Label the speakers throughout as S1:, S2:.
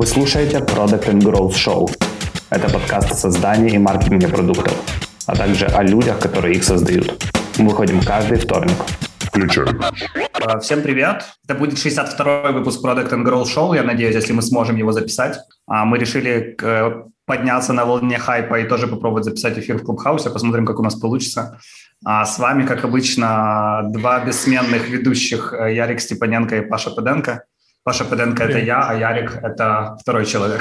S1: Вы слушаете Product and Growth Show. Это подкаст о создании и маркетинге продуктов, а также о людях, которые их создают. Мы выходим каждый вторник.
S2: Включаем.
S3: А, Всем привет! Это будет 62-й выпуск Product and Growth Show. Я надеюсь, если мы сможем его записать. А, Мы решили э, подняться на волне хайпа и тоже попробовать записать эфир в Клубхаусе. Посмотрим, как у нас получится. А С вами, как обычно, два бессменных ведущих э, Ярик Степаненко и Паша Педенко. Паша Педенко – это я, а Ярик – это второй человек.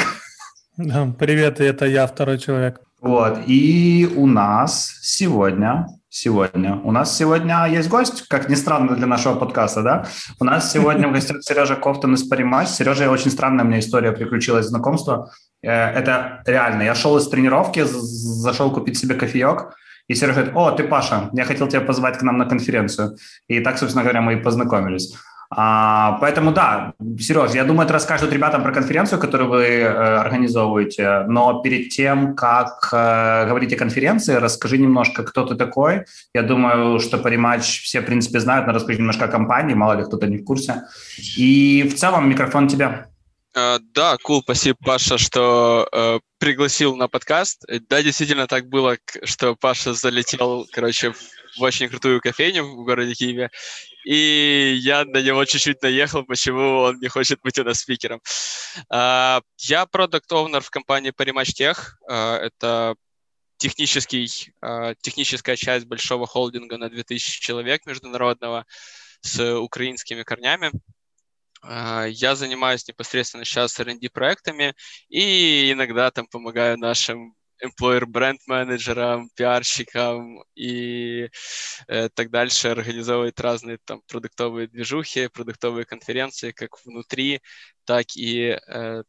S4: Да, Привет, это я, второй человек.
S3: Вот. И у нас сегодня, сегодня, у нас сегодня есть гость, как ни странно для нашего подкаста, да? У нас сегодня в гостях Сережа Кофтон из Париматч. Сережа, очень странная меня история приключилась, знакомство. Э, Это реально. Я шел из тренировки, зашел купить себе кофеек, и Сережа говорит, о, ты Паша, я хотел тебя позвать к нам на конференцию. И так, собственно говоря, мы и познакомились. А, поэтому да, Сереж, я думаю, ты расскажешь ребятам про конференцию, которую вы э, организовываете, но перед тем, как э, говорить о конференции, расскажи немножко, кто ты такой. Я думаю, что Париматч все, в принципе, знают, но расскажи немножко о компании, мало ли кто-то не в курсе. И в целом микрофон тебе.
S5: Э, Да, cool, спасибо, Паша, что э, пригласил на подкаст. Да, действительно так было, что Паша залетел, короче, в очень крутую кофейню в городе Киеве, и я на него чуть-чуть наехал, почему он не хочет быть у нас спикером. А, Я продукт оунер в компании Parimatch Tech. А, Это технический, а, техническая часть большого холдинга на 2000 человек международного с украинскими корнями. Я занимаюсь непосредственно сейчас R&D проектами и иногда там помогаю нашим employer бренд менеджерам, пиарщикам и э, так дальше организовывать разные там продуктовые движухи, продуктовые конференции, как внутри, так и э,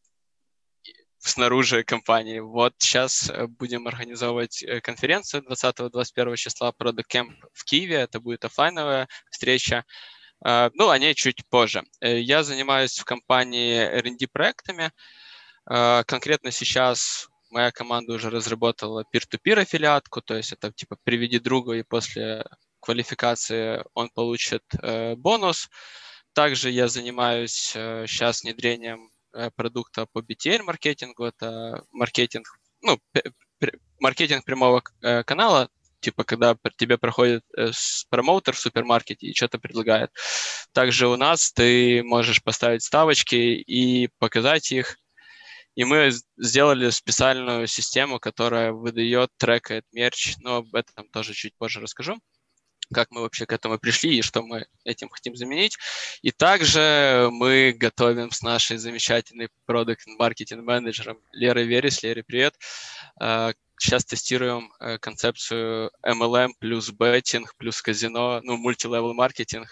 S5: снаружи компании. Вот сейчас э, будем организовывать э, конференцию 20-21 числа Product Camp в Киеве. Это будет оффлайновая встреча. Uh, ну, о ней чуть позже. Э, Я занимаюсь в компании R&D проектами. Конкретно сейчас моя команда уже разработала peer-to-peer аффилиатку, то есть это типа приведи друга и после квалификации он получит э, бонус. Также я занимаюсь э, сейчас внедрением э, продукта по BTL-маркетингу. Это маркетинг, ну, маркетинг прямого э, канала, типа когда тебе проходит э, промоутер в супермаркете и что-то предлагает. Также у нас ты можешь поставить ставочки и показать их. И мы сделали специальную систему, которая выдает, трекает мерч, но об этом тоже чуть позже расскажу как мы вообще к этому пришли и что мы этим хотим заменить. И также мы готовим с нашей замечательной продукт маркетинг менеджером Лерой Верес. Лере, привет. Э, Сейчас тестируем э, концепцию MLM плюс беттинг плюс казино, ну, мультилевел маркетинг.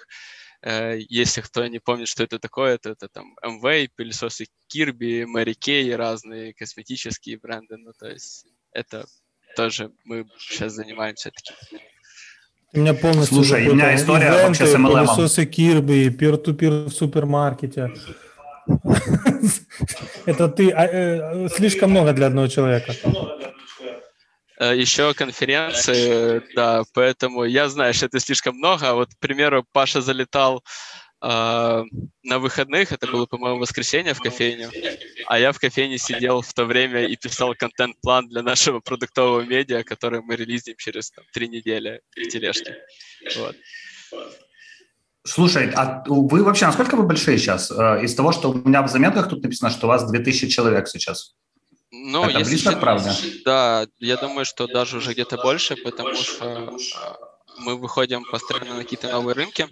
S5: Э, Если кто не помнит, что это такое, то это там MV, пылесосы Kirby, Mary Kay, разные косметические бренды. Ну, то есть это тоже мы сейчас занимаемся таким.
S4: У меня полностью
S3: Слушай, у меня история
S4: Ивенты,
S3: вообще с MLM.
S4: пылесосы Кирби, пир-ту-пир в супермаркете. Это ты а, э, слишком много для одного человека.
S5: Э, Еще конференции, да, поэтому я знаю, что это слишком много. А Вот, к примеру, Паша залетал э, на выходных, это было, по-моему, воскресенье в кофейню, а я в кофейне сидел в то время и писал контент-план для нашего продуктового медиа, который мы релизим через там, три недели в тележке. Вот.
S3: Слушай, а вы вообще, насколько вы большие сейчас? Э, Из того, что у меня в заметках тут написано, что у вас 2000 человек сейчас.
S5: Ну,
S3: Это
S5: если честно,
S3: правде?
S5: Да, я думаю, что даже уже где-то больше, потому что э, мы выходим постоянно на какие-то новые рынки,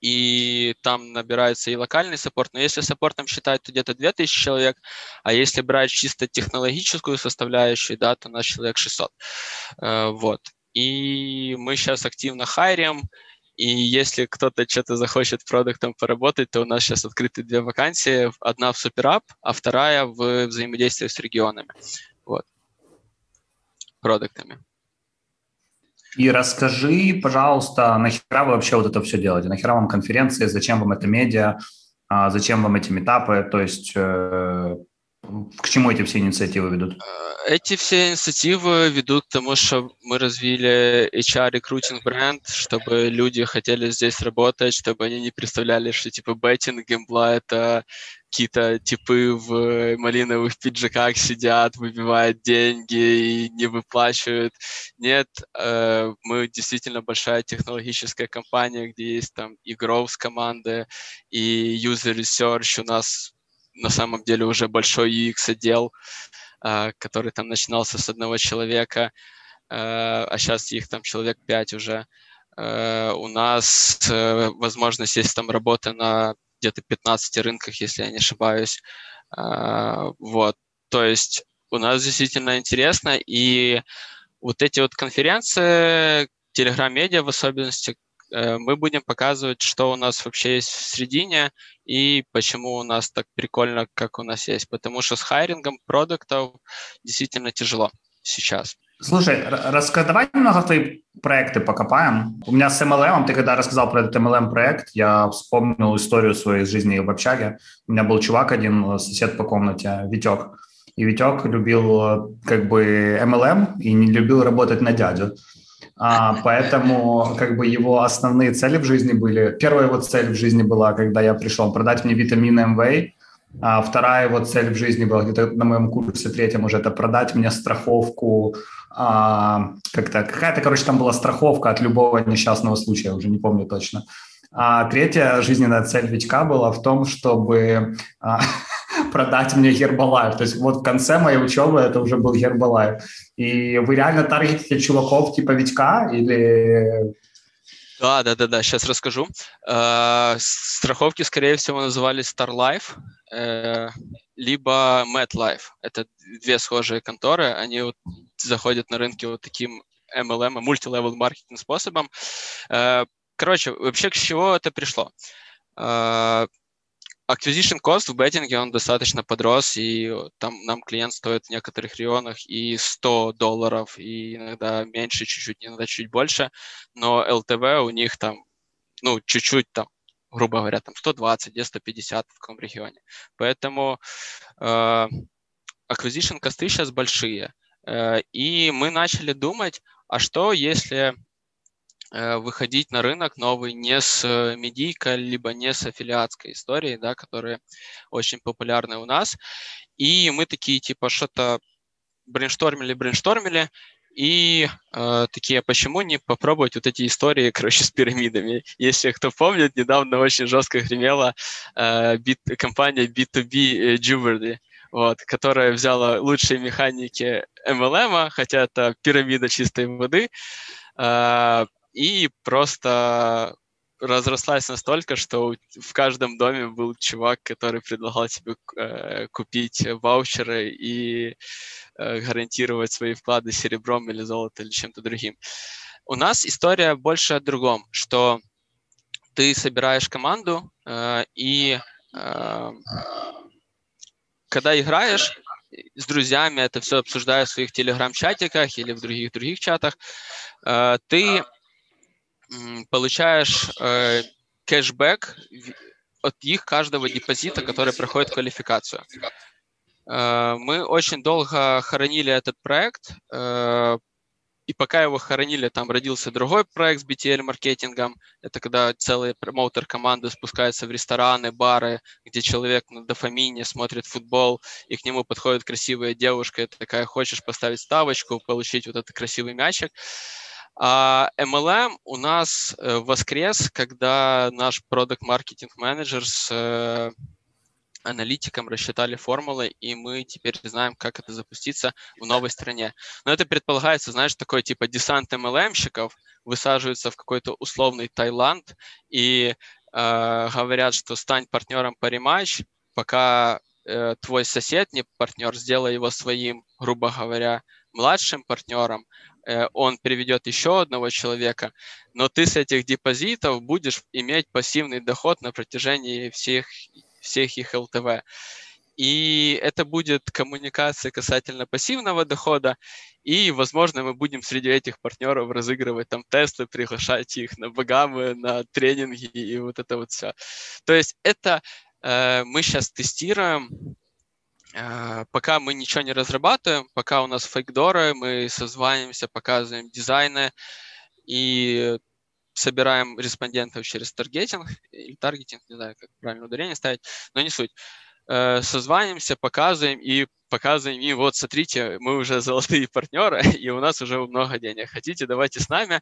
S5: и там набирается и локальный саппорт, но если саппортом считать, то где-то 2000 человек, а если брать чисто технологическую составляющую, да, то у нас человек 600. Э, Вот. И мы сейчас активно хайрим, и если кто-то что-то захочет продуктом поработать, то у нас сейчас открыты две вакансии. Одна в SuperUp, а вторая в взаимодействии с регионами. Вот. Продуктами.
S3: И расскажи, пожалуйста, нахера вы вообще вот это все делаете? Нахера вам конференции? Зачем вам это медиа? А Зачем вам эти метапы? То есть э, к чему эти все инициативы ведут?
S5: Эти все инициативы ведут к тому, что мы развили HR-рекрутинг бренд, чтобы люди хотели здесь работать, чтобы они не представляли, что типа беттинг, геймбла — это какие-то типы в малиновых пиджаках сидят, выбивают деньги и не выплачивают. Нет, э, мы действительно большая технологическая компания, где есть там и growth команды, и user research. У нас на самом деле уже большой UX отдел, э, который там начинался с одного человека, а сейчас их там человек пять уже. Э, у нас э, возможность есть там работа на где-то 15 рынках, если я не ошибаюсь. Вот, то есть у нас действительно интересно, и вот эти вот конференции, Telegram-медиа в особенности, мы будем показывать, что у нас вообще есть в середине и почему у нас так прикольно, как у нас есть. Потому что с хайрингом продуктов действительно тяжело сейчас.
S3: Слушай, раска... давай немного твои проекты покопаем. У меня с MLM, ты когда рассказал про этот MLM-проект, я вспомнил историю своей жизни в общаге. У меня был чувак один, сосед по комнате, Витек. И Витек любил как бы MLM и не любил работать на дядю. А, поэтому как бы его основные цели в жизни были... Первая его цель в жизни была, когда я пришел, продать мне витамины МВ, а вторая его цель в жизни была где-то на моем курсе третьем уже это продать мне страховку а, как-то какая-то, короче, там была страховка от любого несчастного случая, уже не помню точно. А третья жизненная цель Витька была в том, чтобы а, продать мне Herbalife. То есть вот в конце моей учебы это уже был Herbalife. И вы реально таргетите чуваков типа Витька или...
S5: Да, да, да, да, сейчас расскажу. Э, страховки, скорее всего, назывались Star Life. Э, либо MetLife. Это две схожие конторы, они вот заходят на рынке вот таким MLM, мультилевел маркетинг способом. Э, короче, вообще к чего это пришло? Acquisition cost в беттинге, он достаточно подрос, и там нам клиент стоит в некоторых регионах и 100 долларов, и иногда меньше чуть-чуть, иногда чуть больше, но LTV у них там, ну, чуть-чуть там грубо говоря, там 120, где 150 в каком регионе. Поэтому э, acquisition косты сейчас большие. Э, и мы начали думать, а что если выходить на рынок новый не с медийкой, либо не с аффилиатской историей, да, которые очень популярны у нас. И мы такие, типа, что-то брейнштормили, брейнштормили, и э, такие, почему не попробовать вот эти истории, короче, с пирамидами? Если кто помнит, недавно очень жестко гремела э, бит, компания B2B Jewelry, вот, которая взяла лучшие механики MLM, хотя это пирамида чистой воды, э, и просто разрослась настолько, что в каждом доме был чувак, который предлагал тебе э, купить ваучеры и э, гарантировать свои вклады серебром или золотом или чем-то другим. У нас история больше о другом, что ты собираешь команду э, и э, когда играешь с друзьями, это все обсуждаешь в своих телеграм-чатиках или в других других чатах, э, ты получаешь э, кэшбэк от их каждого депозита, который проходит квалификацию. Э, мы очень долго хоронили этот проект, э, и пока его хоронили, там родился другой проект с BTL-маркетингом. Это когда целый промоутер команды спускается в рестораны, бары, где человек на дофамине смотрит футбол, и к нему подходит красивая девушка, и такая, хочешь поставить ставочку, получить вот этот красивый мячик. А MLM у нас э, воскрес, когда наш продукт маркетинг менеджер с э, аналитиком рассчитали формулы, и мы теперь знаем, как это запуститься в новой стране. Но это предполагается, знаешь, такой типа десант MLM-щиков высаживаются в какой-то условный Таиланд и э, говорят, что стань партнером по рематч, пока э, твой сосед, не партнер, сделай его своим, грубо говоря, младшим партнером, он приведет еще одного человека, но ты с этих депозитов будешь иметь пассивный доход на протяжении всех, всех их ЛТВ. И это будет коммуникация касательно пассивного дохода, и, возможно, мы будем среди этих партнеров разыгрывать там тесты, приглашать их на багамы, на тренинги и вот это вот все. То есть это э, мы сейчас тестируем Э, пока мы ничего не разрабатываем, пока у нас фейкдоры, мы созваниваемся, показываем дизайны и собираем респондентов через таргетинг или таргетинг, не знаю, как правильно ударение ставить, но не суть. э, созваниваемся, показываем и показываем им, вот, смотрите, мы уже золотые партнеры, и у нас уже много денег. Хотите, давайте с нами.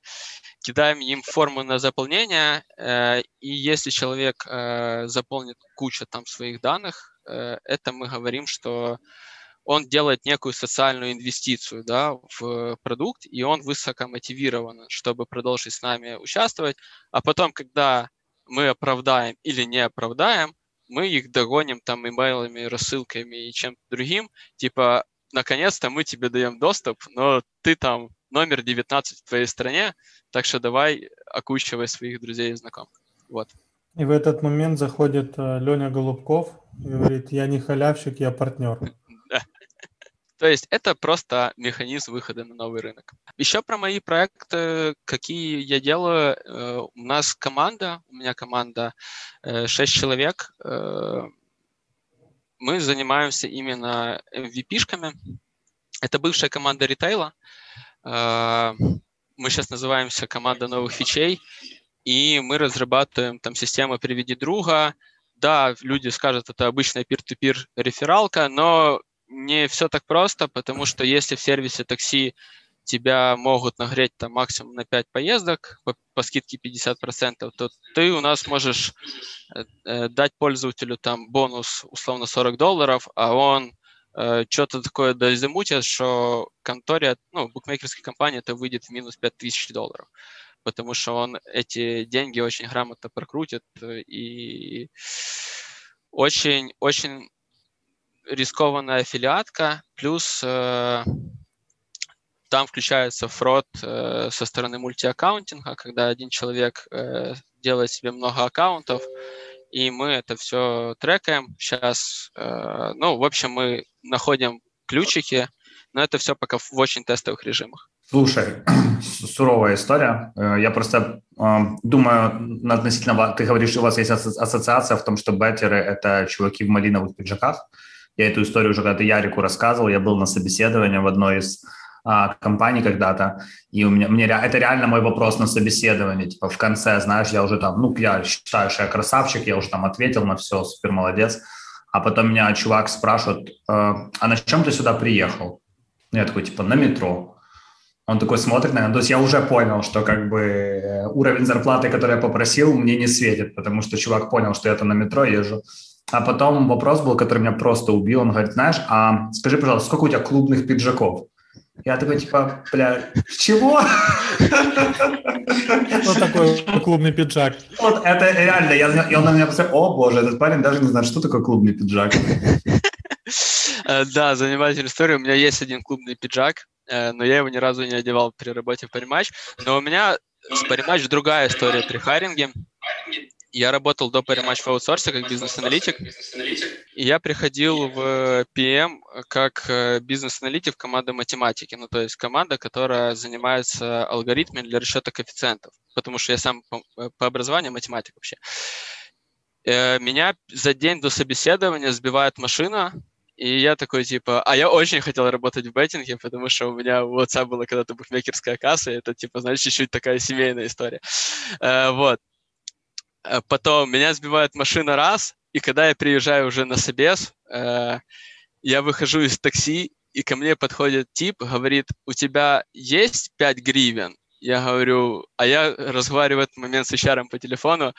S5: Кидаем им форму на заполнение, э, и если человек э, заполнит кучу там своих данных, э, это мы говорим, что он делает некую социальную инвестицию да, в продукт, и он высоко мотивирован, чтобы продолжить с нами участвовать. А потом, когда мы оправдаем или не оправдаем, мы их догоним там имейлами, рассылками и чем-то другим. Типа, наконец-то мы тебе даем доступ, но ты там номер 19 в твоей стране, так что давай окучивай своих друзей и знакомых. Вот.
S4: И в этот момент заходит э, Леня Голубков и говорит, я не халявщик, я партнер.
S5: То есть это просто механизм выхода на новый рынок. Еще про мои проекты, какие я делаю. Э, у нас команда, у меня команда 6 э, человек. Мы занимаемся именно MVP-шками. Это бывшая команда ритейла. Мы сейчас называемся команда новых фичей. И мы разрабатываем там систему «Приведи друга», да, люди скажут, это обычная peer-to-peer рефералка, но не все так просто, потому что если в сервисе такси тебя могут нагреть там максимум на 5 поездок по, по скидке 50%, то ты у нас можешь э, э, дать пользователю там бонус условно 40 долларов, а он э, что-то такое дозамутит, что конторе, ну, букмекерской компании это выйдет в минус 5000 долларов, потому что он эти деньги очень грамотно прокрутит и очень, очень рискованная аффилиатка, плюс э, там включается фрод э, со стороны мультиаккаунтинга, когда один человек э, делает себе много аккаунтов, и мы это все трекаем. Сейчас, э, ну, в общем, мы находим ключики, но это все пока в очень тестовых режимах.
S3: Слушай, суровая история. Э, я просто э, думаю относительно... Ты говоришь, у вас есть ассоциация в том, что беттеры — это чуваки в малиновых пиджаках. Я эту историю уже когда-то Ярику рассказывал, я был на собеседовании в одной из а, компаний когда-то, и у меня, мне это реально мой вопрос на собеседовании, типа в конце, знаешь, я уже там, ну, я считаю, что я красавчик, я уже там ответил на все, супер молодец, а потом меня чувак спрашивает, э, а на чем ты сюда приехал? Я такой, типа, на метро. Он такой смотрит на меня, то есть я уже понял, что как бы э, уровень зарплаты, который я попросил, мне не светит, потому что чувак понял, что я это на метро езжу. А потом вопрос был, который меня просто убил. Он говорит, знаешь, а скажи, пожалуйста, сколько у тебя клубных пиджаков? Я такой, типа, бля, чего?
S4: Что такое клубный пиджак?
S3: Вот это реально, я, и он на меня посмотрел, о боже, этот парень даже не знает, что такое клубный пиджак.
S5: Э, да, занимательная история. У меня есть один клубный пиджак, но я его ни разу не одевал при работе в Париматч. Но у меня с Париматч другая история при хайринге. Я работал до Parimatch в аутсорсе как бизнес-аналитик, и я приходил в PM как э, бизнес-аналитик команды математики, ну то есть команда, которая занимается алгоритмами для расчета коэффициентов, потому что я сам по, э, по образованию математик вообще. Э, меня за день до собеседования сбивает машина, и я такой, типа, а я очень хотел работать в беттинге, потому что у меня у отца была когда-то букмекерская касса, и это, типа, знаешь, чуть-чуть такая семейная история. Вот. Э, потом меня сбивает машина раз, и когда я приезжаю уже на собес, э, я выхожу из такси, и ко мне подходит тип, говорит, у тебя есть 5 гривен? Я говорю, а я разговариваю в этот момент с HR по телефону,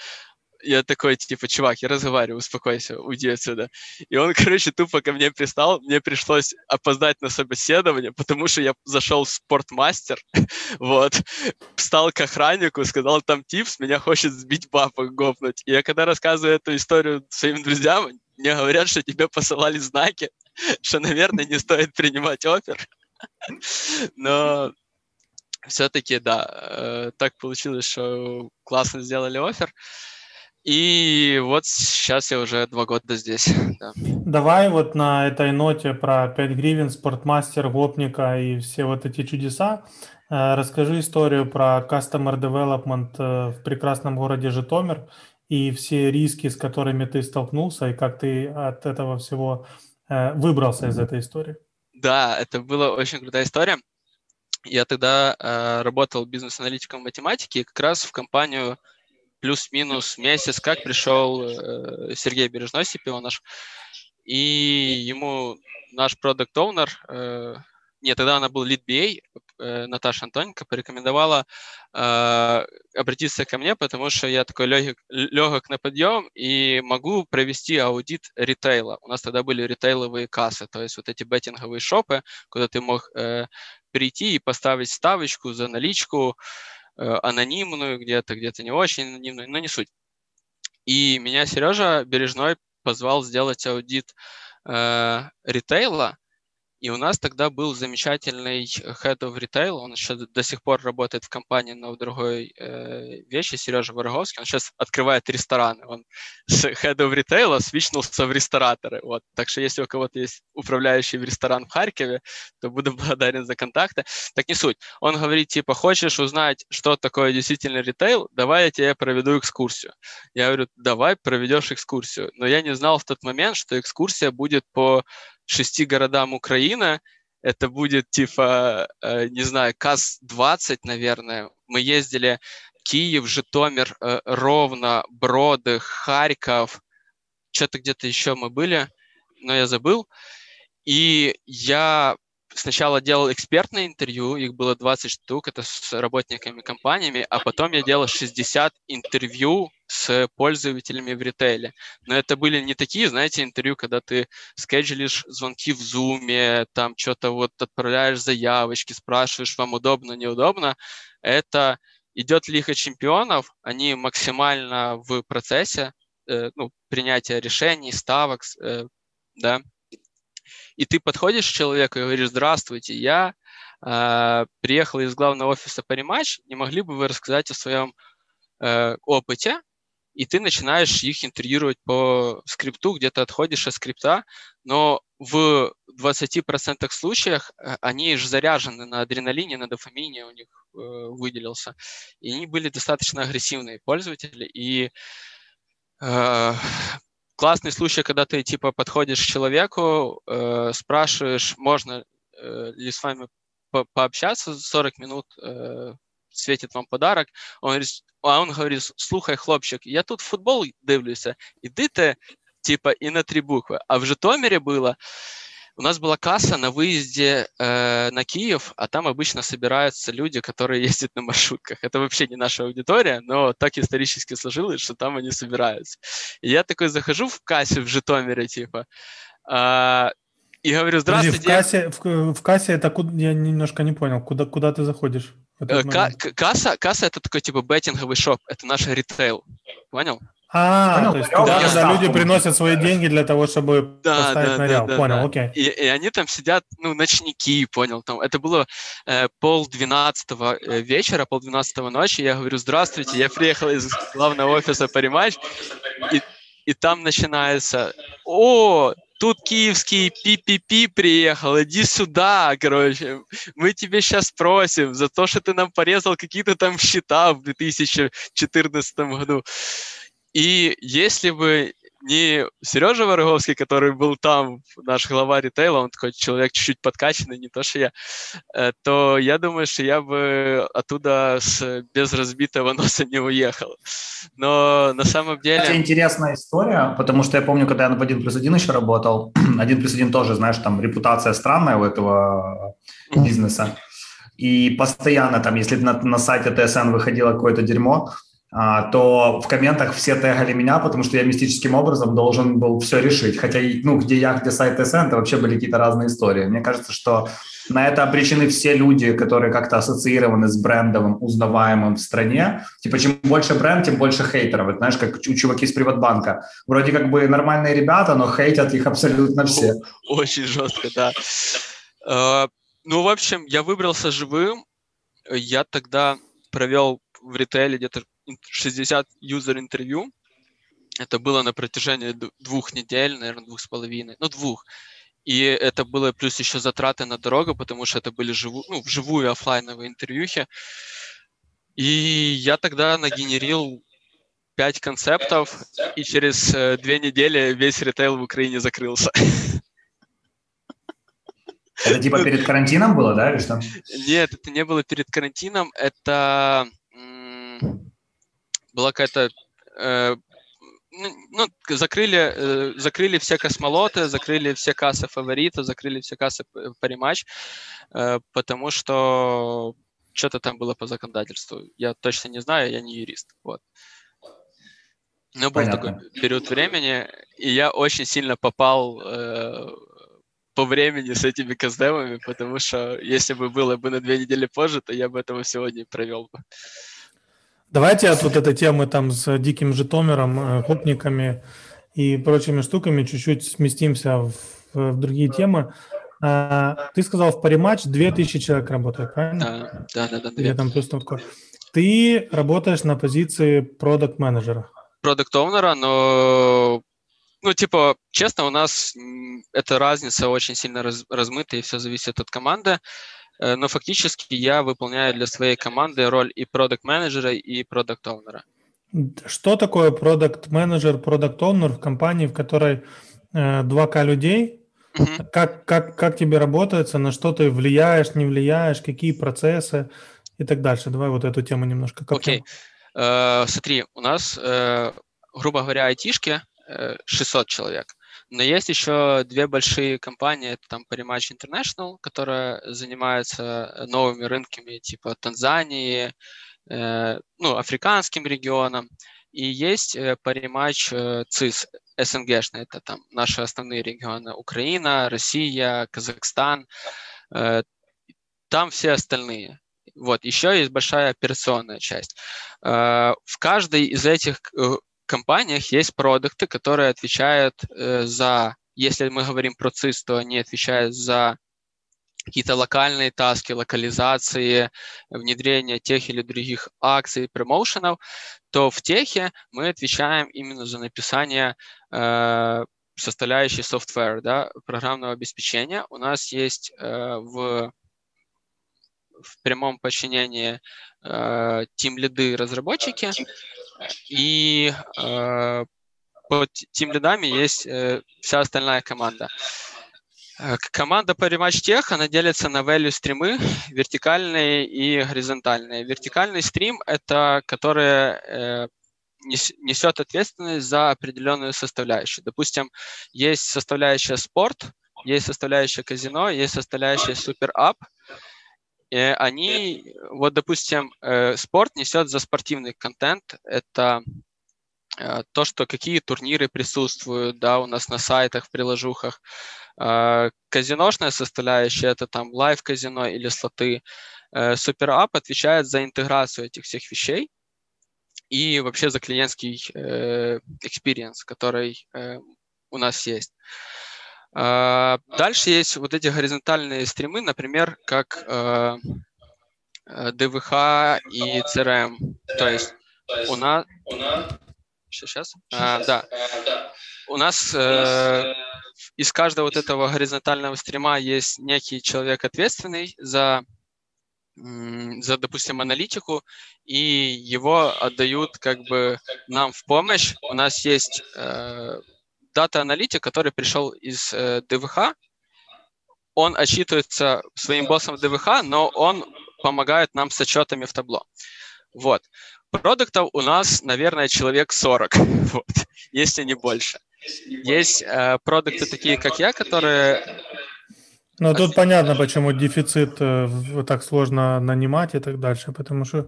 S5: я такой, типа, чувак, я разговариваю, успокойся, уйди отсюда. И он, короче, тупо ко мне пристал, мне пришлось опоздать на собеседование, потому что я зашел в спортмастер, вот, встал к охраннику, сказал, там типс, меня хочет сбить бабок, гопнуть. И я когда рассказываю эту историю своим друзьям, мне говорят, что тебе посылали знаки, что, наверное, не стоит принимать опер. Но все-таки, да, э, так получилось, что классно сделали офер. И вот сейчас я уже два года здесь. Да.
S4: Давай вот на этой ноте про 5 гривен, спортмастер, гопника и все вот эти чудеса. Э, расскажи историю про customer development э, в прекрасном городе Житомир и все риски, с которыми ты столкнулся, и как ты от этого всего э, выбрался из этой истории.
S5: Да, это была очень крутая история. Я тогда работал бизнес-аналитиком в математике, как раз в компанию плюс-минус месяц, как пришел э, Сергей Бережной, CPO наш. и ему наш продукт оунер э, нет, тогда она был lead BA, э, Наташа Антоненко, порекомендовала э, обратиться ко мне, потому что я такой легок, легок на подъем и могу провести аудит ритейла. У нас тогда были ритейловые кассы, то есть вот эти беттинговые шопы, куда ты мог э, прийти и поставить ставочку за наличку анонимную где-то, где-то не очень анонимную, но не суть. И меня Сережа Бережной позвал сделать аудит э, ритейла, и у нас тогда был замечательный head of retail, он еще до сих пор работает в компании, но в другой э, вещи, Сережа Вороговский, он сейчас открывает рестораны. Он с head of retail свичнулся в рестораторы. Вот. Так что если у кого-то есть управляющий в ресторан в Харькове, то буду благодарен за контакты. Так не суть. Он говорит, типа, хочешь узнать, что такое действительно ритейл, давай я тебе проведу экскурсию. Я говорю, давай проведешь экскурсию. Но я не знал в тот момент, что экскурсия будет по шести городам Украины. Это будет типа, э, не знаю, КАЗ-20, наверное. Мы ездили Киев, Житомир, э, Ровно, Броды, Харьков. Что-то где-то еще мы были, но я забыл. И я сначала делал экспертное интервью, их было 20 штук, это с работниками компаниями, а потом я делал 60 интервью с пользователями в ритейле. Но это были не такие, знаете, интервью, когда ты скеджулишь звонки в Zoom, там что-то вот отправляешь заявочки, спрашиваешь, вам удобно, неудобно. Это идет лиха чемпионов, они максимально в процессе э, ну, принятия решений, ставок, э, да, и ты подходишь к человеку и говоришь, здравствуйте, я э, приехал из главного офиса по рематч, не могли бы вы рассказать о своем э, опыте? И ты начинаешь их интервьюировать по скрипту, где-то отходишь от скрипта, но в 20% случаях э, они же заряжены на адреналине, на дофамине у них э, выделился. И они были достаточно агрессивные пользователи. И э, классный случай, когда ты типа подходишь к человеку, э, спрашиваешь, можно э, ли с вами по пообщаться 40 минут, э, светит вам подарок. Он говорит, а он говорит, слухай, хлопчик, я тут футбол дивлюся, іди ти, типа, і на три букви. А в Житомире было, у нас была касса на выезде э, на Киев, а там обычно собираются люди, которые ездят на маршрутках. Это вообще не наша аудитория, но так исторически сложилось, что там они собираются. И я такой захожу в кассе в Житомире, типа, э, и говорю, здравствуйте.
S4: Подожди, в кассе, в, в кассе это куда, я немножко не понял, куда, куда ты заходишь?
S5: Э, касса, касса это такой типа беттинговый шоп, это наш ритейл, понял?
S4: А, Понял? то есть туда, да, когда люди приносят свои деньги для того, чтобы да, поставить да, наряд. Да, Понял, да. окей.
S5: И, и они там сидят, ну, ночники, понял. Там, это было э, пол двенадцатого э, вечера, пол двенадцатого ночи. Я говорю, здравствуйте, я приехал из главного офиса по рематч. И, и там начинается, о, тут киевский пи-пи-пи приехал, иди сюда, короче, мы тебе сейчас спросим за то, что ты нам порезал какие-то там счета в 2014 году. И если бы не Сережа Вороговский, который был там, наш глава ритейла, он такой человек чуть-чуть подкачанный, не то что я, то я думаю, что я бы оттуда с, без разбитого носа не уехал. Но на самом деле...
S3: Это интересная история, потому что я помню, когда я в 1 плюс 1 еще работал, 1 плюс 1 тоже, знаешь, там репутация странная у этого бизнеса. И постоянно там, если на, на сайте ТСН выходило какое-то дерьмо, то в комментах все тегали меня, потому что я мистическим образом должен был все решить. Хотя, ну, где я, где сайт СН, это вообще были какие-то разные истории. Мне кажется, что на это обречены все люди, которые как-то ассоциированы с брендовым, узнаваемым в стране. Типа, чем больше бренд, тем больше хейтеров. Это, знаешь, как у чуваки из Приватбанка. Вроде как бы нормальные ребята, но хейтят их абсолютно все.
S5: Очень жестко, да. А, ну, в общем, я выбрался живым. Я тогда провел в ритейле где-то 60 юзер-интервью. Это было на протяжении двух недель, наверное, двух с половиной, ну, двух. И это было плюс еще затраты на дорогу, потому что это были живу, ну, вживую офлайновые интервьюхи. И я тогда нагенерил пять концептов, и через э, две недели весь ритейл в Украине закрылся.
S3: Это типа перед карантином было, да, или что?
S5: Нет, это не было перед карантином. Это была какая-то э, ну, ну закрыли, э, закрыли все космолоты, закрыли все кассы фаворита, закрыли все кассы по рематч, э, потому что что-то там было по законодательству. Я точно не знаю, я не юрист. Вот. Но был Понятно. такой период времени, и я очень сильно попал э, по времени с этими каздемами, потому что если бы было бы на две недели позже, то я бы этого сегодня провел бы.
S4: Давайте от вот этой темы там с диким жетомером, хопниками э, и прочими штуками чуть-чуть сместимся в, в другие темы. А, ты сказал, в париматч 2000 человек работает, правильно?
S5: Да, да, да. да
S4: Или там плюс только. Ты работаешь на позиции продукт менеджера
S5: продукт оунера но ну, типа, честно, у нас эта разница очень сильно раз, размыта, и все зависит от команды. Э, но фактически я выполняю для своей команды роль и продукт менеджера и продукт оунера
S4: Что такое продукт менеджер продукт оунер в компании, в которой э, 2К людей? Uh-huh. Как, как, как тебе работается, на что ты влияешь, не влияешь, какие процессы и так дальше? Давай вот эту тему немножко
S5: копнем. Okay. Uh, смотри, у нас, uh, грубо говоря, айтишки uh, 600 человек. Но есть еще две большие компании, это там Parimatch International, которая занимается новыми рынками типа Танзании, э, ну, африканским регионом. И есть э, Parimatch э, ЦИС, СНГшный, это там наши основные регионы, Украина, Россия, Казахстан, э, там все остальные. Вот, еще есть большая операционная часть. Э, в каждой из этих э, компаниях есть продукты, которые отвечают э, за, если мы говорим про ЦИС, то они отвечают за какие-то локальные таски, локализации, внедрение тех или других акций, промоушенов, то в техе мы отвечаем именно за написание э, составляющей software, да, программного обеспечения. У нас есть э, в в прямом подчинении э, тим-лиды разработчики, и э, под тим-лидами есть э, вся остальная команда. Э, команда по Tech, она делится на value стримы, вертикальные и горизонтальные. Вертикальный стрим – это который э, несет ответственность за определенную составляющую. Допустим, есть составляющая спорт, есть составляющая казино, есть составляющая супер-ап – они, вот, допустим, э, спорт несет за спортивный контент. Это э, то, что какие турниры присутствуют, да, у нас на сайтах, в приложухах. Э, казиношная составляющая – это там лайв-казино или слоты. Суперап отвечает за интеграцию этих всех вещей и вообще за клиентский experience, который у нас есть. А, дальше есть вот эти горизонтальные стримы, например, как э, э, и CRM. То есть у нас... Сейчас, А, да. У нас э, из каждого вот этого горизонтального стрима есть некий человек ответственный за за, допустим, аналитику, и его отдают как бы нам в помощь. У нас есть э, дата-аналитик, который пришел из э, ДВХ, он отчитывается своим боссом в ДВХ, но он помогает нам с отчетами в табло. Вот. Продуктов у нас, наверное, человек 40, вот, если не больше. Есть э, продукты такие, как я, которые...
S4: Ну, тут понятно, почему дефицит э, так сложно нанимать и так дальше, потому что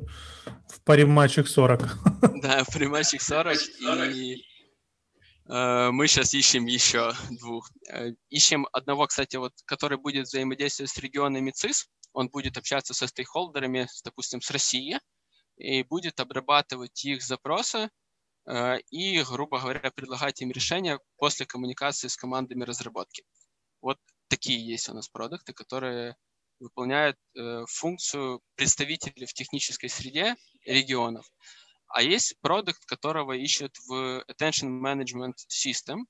S4: в паре матчах 40.
S5: Да, в паре матчах 40, и мы сейчас ищем еще двух. Э, ищем одного, кстати, вот, который будет взаимодействовать с регионами ЦИС. Он будет общаться со стейкхолдерами, допустим, с Россией, и будет обрабатывать их запросы э, и, грубо говоря, предлагать им решения после коммуникации с командами разработки. Вот такие есть у нас продукты, которые выполняют функцию представителей в технической среде регионов. А есть продукт, которого ищут в Attention Management System.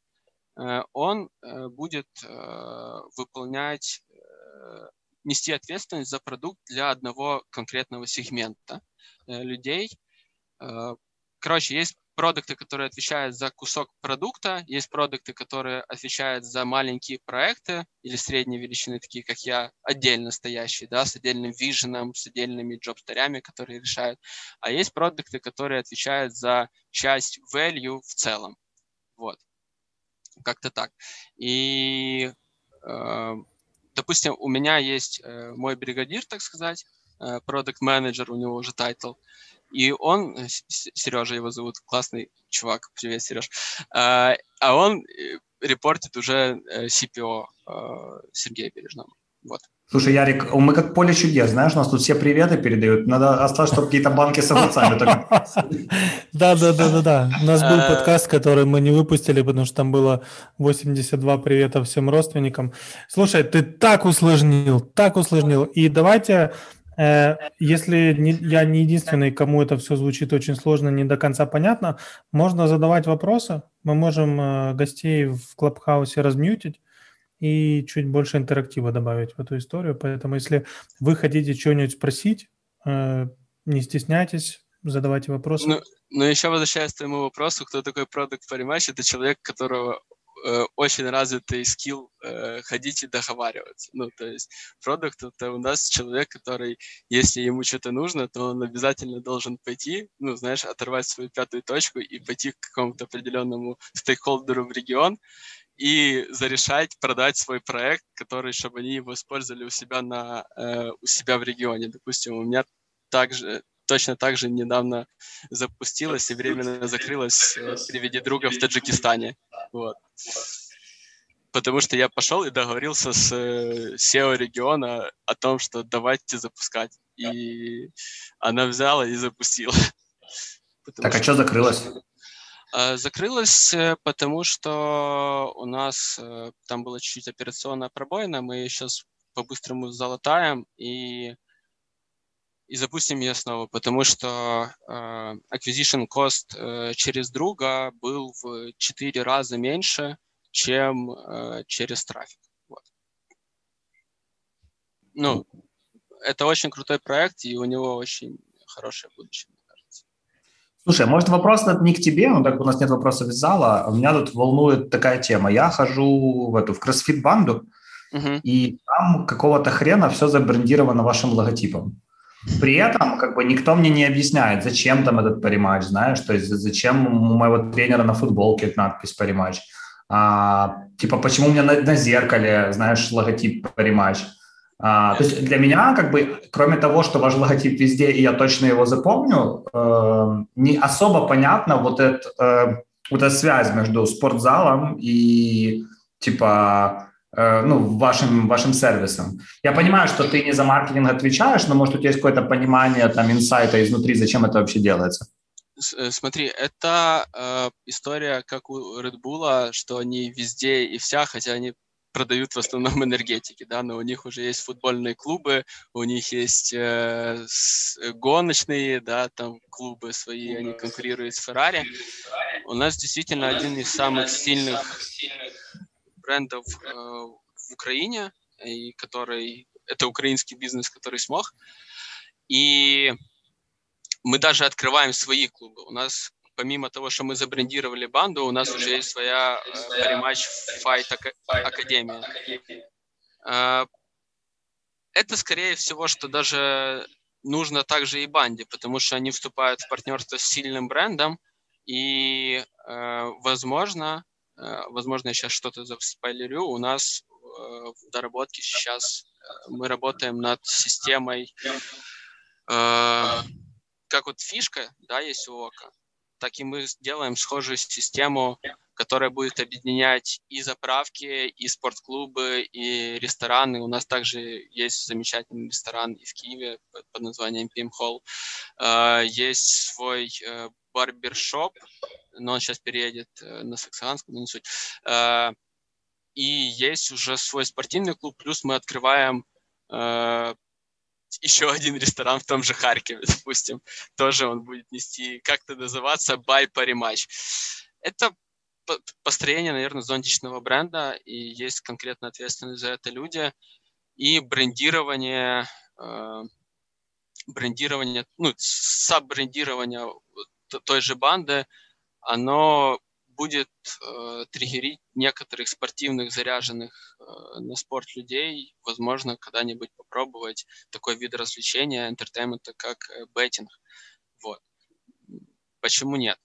S5: Э, он э, будет э, выполнять, нести ответственность за продукт для одного конкретного сегмента людей. Короче, есть продукты, которые отвечают за кусок продукта, есть продукты, которые отвечают за маленькие проекты или средней величины, такие как я, отдельно стоящие, да, с отдельным виженом, с отдельными джоб-старями, которые решают. А есть продукты, которые отвечают за часть value в целом. Вот. Как-то так. И, э, допустим, у меня есть э, мой бригадир, так сказать, э, менеджер у него уже title, и он, э, Сережа его зовут, классный чувак, привет, Сереж, а, а он э, report ит уже CPO Сергею Бережному. Вот.
S3: Слушай, Ярик, мы как поле чудес, знаешь, у нас тут все приветы передают. Надо осталось, чтобы какие-то банки с огурцами.
S4: Да, да, да, да, да. У нас был подкаст, который мы не выпустили, потому что там было 82 привета всем родственникам. Слушай, ты так усложнил, так усложнил. И давайте Э, если не, я не единственный, кому это все звучит очень сложно, не до конца понятно, можно задавать вопросы. Мы можем э, гостей в Клабхаусе размьютить и чуть больше интерактива добавить в эту историю. Поэтому если вы хотите что-нибудь спросить, э, не стесняйтесь, задавайте вопросы.
S5: Ну, но еще возвращаясь к твоему вопросу, кто такой продукт Parimatch, это человек, которого э, очень развитый скилл э, ходить и договариваться. Ну, то есть продукт — это у нас человек, который, если ему что-то нужно, то он обязательно должен пойти, ну, знаешь, оторвать свою пятую точку и пойти к какому-то определенному стейкхолдеру в регион и зарешать, продать свой проект, который, чтобы они его использовали у себя, на, э, у себя в регионе. Допустим, у меня также точно так же недавно запустилась и временно закрылась э, при виде друга в Таджикистане. Вот. Потому что я пошел и договорился с SEO э, региона о том, что давайте запускать. И она взяла и запустила.
S3: Так, а что закрылось?
S5: А, закрылось, э, потому что у нас там была чуть-чуть операционная пробоина, мы сейчас по-быстрому залатаем, и и запустим ее снова, потому что э, acquisition cost э, через друга был в 4 раза меньше, чем э, через трафик. Вот. Ну, это очень крутой проект, и у него очень хорошее будущее, мне кажется.
S3: Слушай, может вопрос не к тебе, но так у нас нет вопросов из зала. Меня тут волнует такая тема. Я хожу в эту в кроссфит-банду, uh-huh. и там какого-то хрена все забрендировано вашим логотипом. При этом как бы никто мне не объясняет, зачем там этот париматч, знаешь, то есть зачем у моего тренера на футболке надпись париматч, а, типа почему у меня на, на зеркале, знаешь, логотип париматч. А, то есть для меня, как бы, кроме того, что ваш логотип везде, и я точно его запомню, э, не особо понятно вот, это, э, вот эта связь между спортзалом и, типа, ну, вашим, вашим сервисом. Я понимаю, что ты не за маркетинг отвечаешь, но, может, у тебя есть какое-то понимание, там, инсайта изнутри, зачем это вообще делается?
S5: Э, смотри, это э, история, как у Red Bull, что они везде и вся, хотя они продают в основном энергетики, да, но у них уже есть футбольные клубы, у них есть э, с, гоночные, да, там клубы свои, они конкурируют с Ferrari. У нас действительно один из самых сильных брендов э, в Украине, и который это украинский бизнес, который смог. И мы даже открываем свои клубы. У нас помимо того, что мы забрендировали банду, у нас уже есть своя рематч Fight Академия. Э, это, скорее всего, что даже нужно также и банде, потому что они вступают в партнерство с сильным брендом, и, э, возможно, Э, возможно, я сейчас что-то заспойлерю. У нас э, в доработке сейчас э, мы работаем над системой, как вот фишка, да, есть у ОКа, так и мы сделаем схожую систему, которая будет объединять и заправки, и спортклубы, и рестораны. У нас также есть замечательный ресторан и в Киеве под названием PM Hall. Есть свой барбершоп, но он сейчас переедет э, на Саксанскую, но не суть. Э, и есть уже свой спортивный клуб, плюс мы открываем э, еще один ресторан в том же Харькове, допустим. Тоже он будет нести, как-то называться, by Parimatch. Это построение, наверное, зонтичного бренда, и есть конкретно ответственные за это люди, и брендирование, брендирование, ну, sub-брендирование той же банды, оно будет э, триггерить некоторых спортивных заряженных э, на спорт людей, возможно, когда-нибудь попробовать такой вид развлечения, entertainment а, как э, беттинг. Вот. Почему нет?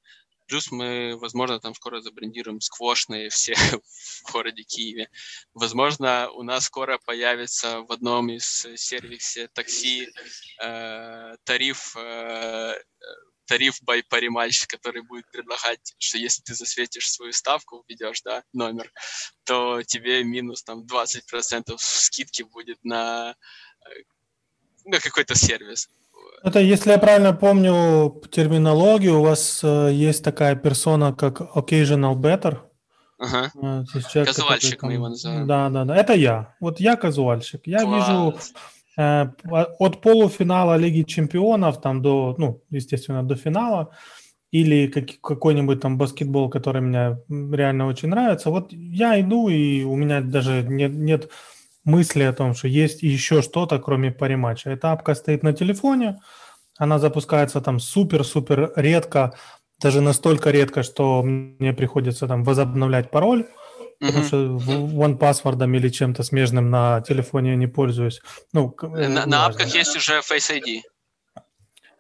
S5: Плюс мы, возможно, там скоро забрендируем сквошные все в городе Киеве. Возможно, у нас скоро появится в одном из сервисе такси э, тариф э, тариф Parimatch, который будет предлагать, что если ты засветишь свою ставку, введешь, да, номер, то тебе минус там 20% скидки будет на, э, на какой-то сервис.
S4: Это, если я правильно помню терминологию, у вас э, есть такая персона, как occasional better.
S5: Ага. Э, человек, Казуальщик там... мы его называем.
S4: Да, да, да. Это я. Вот я казуальщик. Я Класс. вижу от полуфинала Лиги Чемпионов там до, ну, естественно, до финала или как, какой-нибудь там баскетбол, который мне реально очень нравится. Вот я иду, и у меня даже нет, нет мысли о том, что есть еще что-то, кроме париматча. Эта апка стоит на телефоне, она запускается там супер-супер редко, даже настолько редко, что мне приходится там возобновлять пароль. Потому что one password или чем-то смежным на телефоне я не пользуюсь. Ну,
S5: э, на, на апках есть уже Face ID.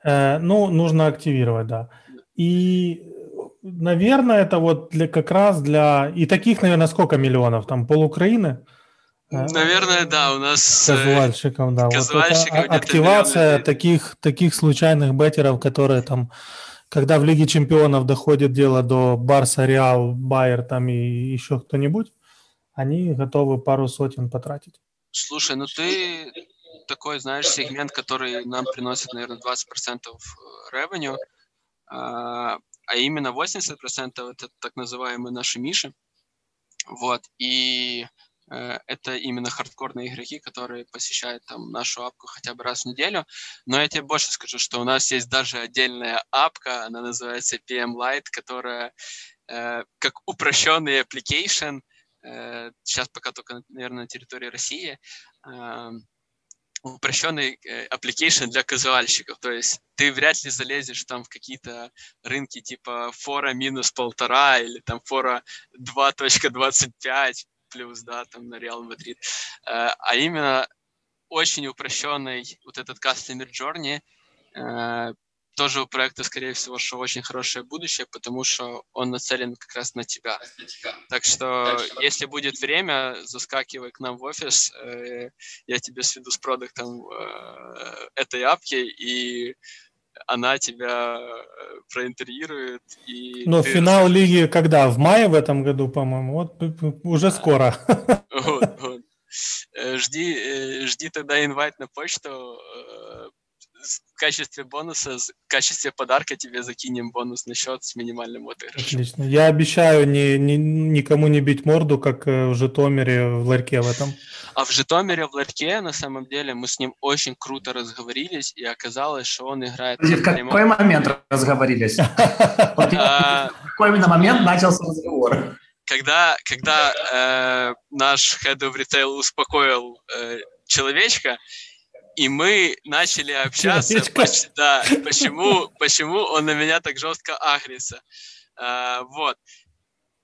S4: Э, ну, нужно активировать, да. И, наверное, это вот для, как раз для... И таких, наверное, сколько миллионов? Там пол Украины?
S5: Наверное, да, у нас...
S4: Э, казуальщиком, да. Вот активация таких, таких случайных беттеров, которые там, когда в Лиге Чемпионов доходит дело до Барса, Реал, Байер там и еще кто-нибудь, они готовы пару сотен потратить.
S5: Слушай, ну ты такой, знаешь, сегмент, который нам приносит, наверное, 20% revenue, а, именно 80% это так называемые наши Миши. Вот, и это именно хардкорные игроки, которые посещают там нашу апку хотя бы раз в неделю. Но я тебе больше скажу, что у нас есть даже отдельная апка, она называется PM Lite, которая э, как упрощенный application, э, сейчас пока только, наверное, на территории России, э, упрощенный э, application для казуальщиков. То есть ты вряд ли залезешь там в какие-то рынки типа фора минус полтора или там фора 2.25 плюс, да, там на Реал Мадрид, э, а именно очень упрощенный вот этот Customer Journey, э, тоже у проекта, скорее всего, что очень хорошее будущее, потому что он нацелен как раз на тебя. Так что, если будет время, заскакивай к нам в офис, э, я тебе сведу с продуктом этой апки, и она тебя э, проинтервьюирует. И
S4: Но ты... финал лиги когда? В мае в этом году, по-моему? Вот уже скоро.
S5: Вот, вот. Э, жди, э, жди тогда инвайт на почту в качестве бонуса, в качестве подарка тебе закинем бонус на счет с минимальным отыгрышем.
S4: Отлично. Я обещаю ни, ни, никому не бить морду, как э, в Житомире в ларьке в этом.
S5: А в Житомире в ларьке, на самом деле, мы с ним очень круто разговорились, и оказалось, что он играет...
S3: В какой момент разговорились? А, в какой именно момент начался разговор?
S5: Когда, когда э, наш head of retail успокоил э, человечка, и мы начали общаться, поч- да, почему, почему он на меня так жестко агрится. А, вот.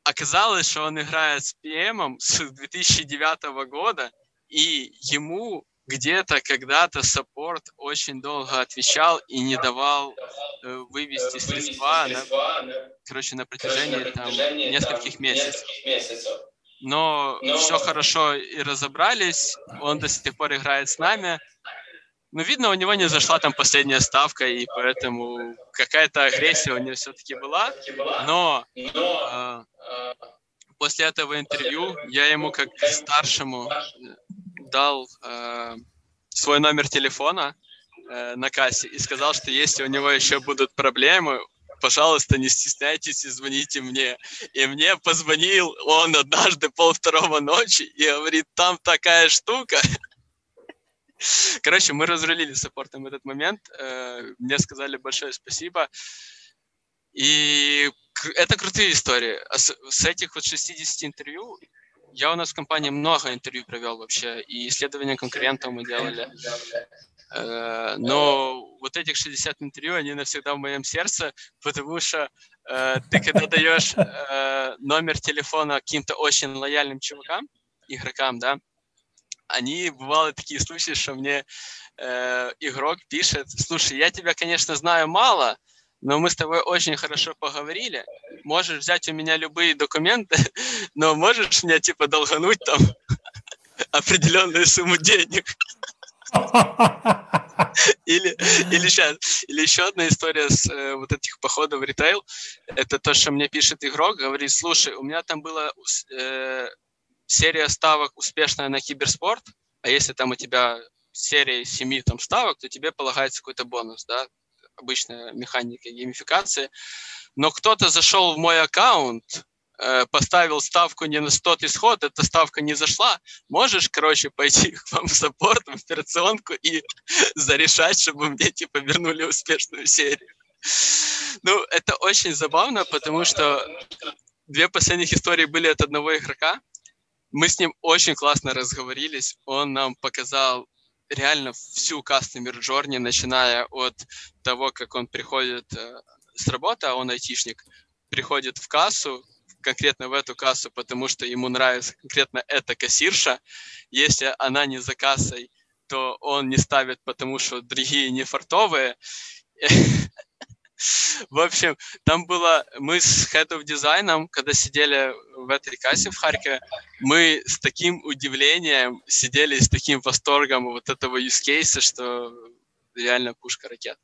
S5: Оказалось, что он играет с PM с 2009 года, и ему где-то когда-то саппорт очень долго отвечал и не давал э, вывести средства, на, короче, на протяжении там нескольких месяцев. Но, Но все хорошо и разобрались, он до сих пор играет с нами, ну, видно, у него не зашла там последняя ставка, и поэтому какая-то агрессия у него все-таки была. Но э, после этого интервью я ему как старшему дал э, свой номер телефона э, на кассе и сказал, что если у него еще будут проблемы, пожалуйста, не стесняйтесь и звоните мне. И мне позвонил он однажды пол второго ночи и говорит, там такая штука, Короче, мы разрулили с саппортом этот момент. Э, мне сказали большое спасибо. И это крутые истории. А с этих вот 60 интервью я у нас в компании много интервью провел вообще, и исследования конкурентов мы делали. Э, но вот этих 60 интервью, они навсегда в моем сердце, потому что э, ты когда даешь номер телефона каким-то очень лояльным чувакам, игрокам, да, они бывали такие случаи, что мне э, игрок пишет, слушай, я тебя, конечно, знаю мало, но мы с тобой очень хорошо поговорили. Можешь взять у меня любые документы, но можешь мне, типа, долгануть там определенную сумму денег. Или, или сейчас, или еще одна история с э, вот этих походов в ритейл, это то, что мне пишет игрок, говорит, слушай, у меня там была э, серия ставок успешная на киберспорт, а если там у тебя серия семи там ставок, то тебе полагается какой-то бонус, да, обычная механика геймификации. Но кто-то зашел в мой аккаунт, Э, поставил ставку не на 100 исход, эта ставка не зашла, можешь, короче, пойти к вам в саппорт, в операционку и зарешать, чтобы мне, типа, вернули успешную серию. Ну, это очень забавно, потому что две последних истории были от одного игрока. Мы с ним очень классно разговорились. Он нам показал реально всю кастомер джорни, начиная от того, как он приходит э, с работы, а он айтишник, приходит в кассу, конкретно в эту кассу, потому что ему нравится конкретно эта кассирша. Если она не за кассой, то он не ставит, потому что другие не фартовые. В общем, там было, мы с Head of Design, когда сидели в этой кассе в Харькове, мы с таким удивлением сидели, с таким восторгом вот этого use case, что реально пушка ракета.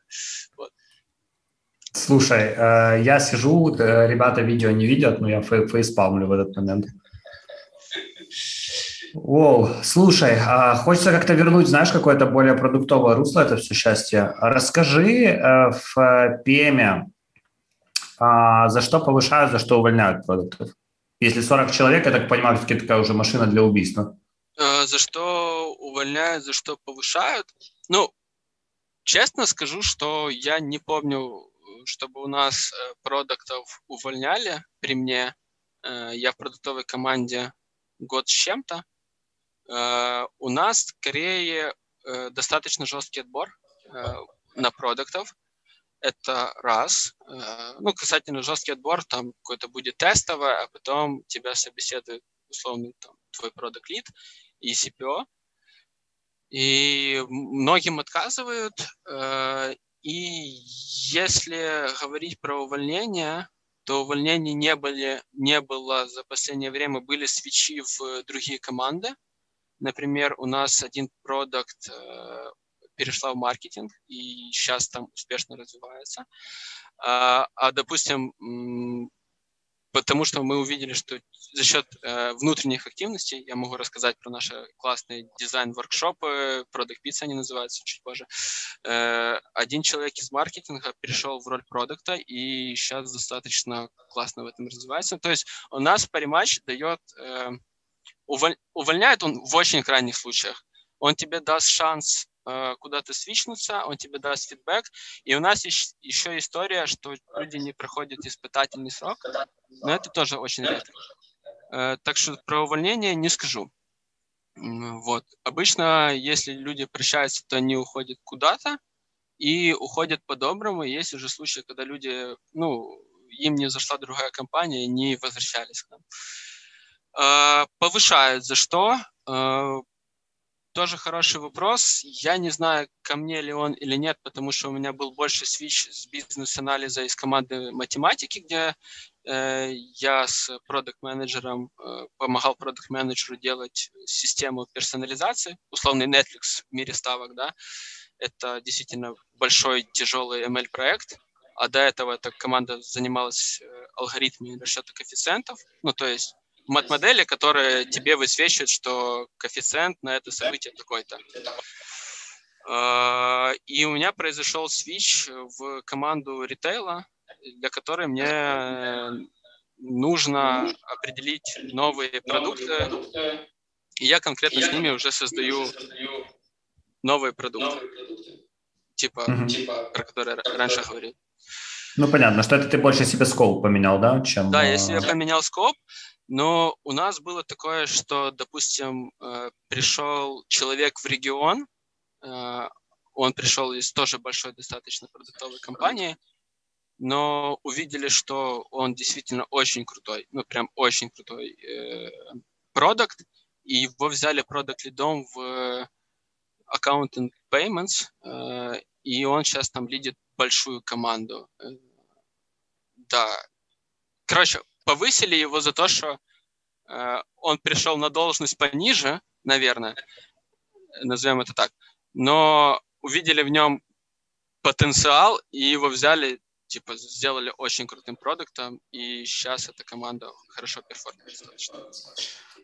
S5: Вот.
S3: Слушай, э, я сижу, э, ребята видео не видят, но я фейспалмлю в этот момент. Воу, слушай, а хочется как-то вернуть, знаешь, какое-то более продуктовое русло это все счастье. Расскажи э, в PM, а, за что повышают, за что увольняют продуктов? Если 40 человек, я так понимаю, все такая уже машина для убийства.
S5: За что увольняют, за что повышают? Ну, честно скажу, что я не помню чтобы у нас э, продуктов увольняли при мне. Э, я в продуктовой команде год с чем-то. Э, у нас скорее достаточно жесткий отбор на продуктов. Это раз. Ну, касательно жесткий отбор, там какой-то будет тестовый, а потом тебя собеседует условный там, твой продукт лид и CPO. И многим отказывают, и если говорить про увольнение, то увольнений не, были, не было за последнее время, были свечи в другие команды. Например, у нас один продукт э, перешла в маркетинг и сейчас там успешно развивается. А, а допустим, потому что мы увидели, что за счет э, внутренних активностей, я могу рассказать про наши классные дизайн-воркшопы, Product Pizza они называются чуть позже, э, один человек из маркетинга перешел в роль продукта и сейчас достаточно классно в этом развивается. То есть у нас париматч дает, уволь, увольняет он в очень крайних случаях. Он тебе даст шанс Э, куда-то свичнуться, он тебе даст фидбэк. И у нас еще история, что люди не проходят испытательный срок, но это тоже очень редко. Э, так что про увольнение не скажу. Вот. Обычно, если люди прощаются, то они уходят куда-то и уходят по-доброму. Есть уже случаи, когда люди, ну, им не зашла другая компания, не возвращались к нам. Э, повышают за что? Тоже хороший вопрос. Я не знаю, ко мне ли он или нет, потому что у меня был больше свич с бизнес-анализа из команды математики, где э, я с продукт-менеджером э, помогал продукт-менеджеру делать систему персонализации, условный Netflix в мире ставок, да. Это действительно большой, тяжелый ML-проект, а до этого эта команда занималась э, алгоритмами расчета коэффициентов, ну, то есть мат-модели, которые тебе высвечивают, что коэффициент на это событие такой-то. А, и у меня произошел свич в команду ритейла, для которой мне нужно определить новые продукты. И я конкретно с ними уже создаю новые продукты. Типа, угу. типа про которые раньше говорил.
S3: Ну, понятно, что это ты больше себе скоп поменял, да, чем...
S5: Да, я себе поменял скоп, но у нас было такое, что, допустим, э, пришел человек в регион, э, он пришел из тоже большой достаточно продуктовой компании, но увидели, что он действительно очень крутой, ну прям очень крутой э, продукт, и его взяли продукт лидом в Accountant Payments, и он сейчас там лидит большую команду. Да. Короче, повысили его за то, что э, он пришел на должность пониже, наверное, назовем это так, но увидели в нем потенциал и его взяли, типа, сделали очень крутым продуктом, и сейчас эта команда хорошо перформирует.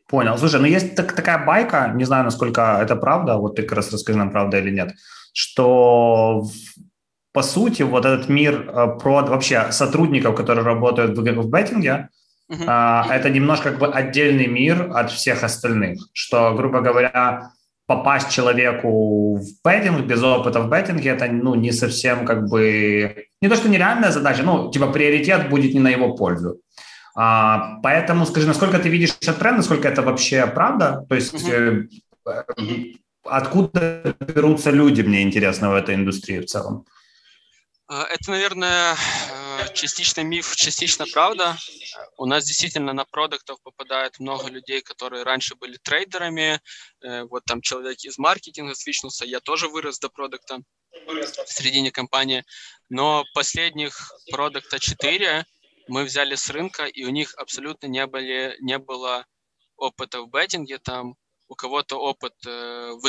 S3: Понял. Слушай, ну есть так, такая байка, не знаю, насколько это правда, вот ты как раз расскажи нам, правда или нет, что по сути вот этот мир э, про вообще сотрудников, которые работают в, в беттинге, uh-huh. это немножко как бы отдельный мир от всех остальных, что, грубо говоря, попасть человеку в беттинг без опыта в беттинге, это ну, не совсем как бы... Не то, что нереальная задача, ну, типа приоритет будет не на его пользу. А, поэтому скажи, насколько ты видишь этот тренд, насколько это вообще правда? То есть угу. э, откуда берутся люди, мне интересно, в этой индустрии в целом?
S5: А, это, наверное, э, частично миф, частично правда. У нас действительно на продуктов попадает много людей, которые раньше были трейдерами. Э, вот там человек из маркетинга свичнулся, я тоже вырос до продукта в середине компании. Но последних продукта 4 мы взяли с рынка, и у них абсолютно не, были, не было опыта в беттинге, там у кого-то опыт э, в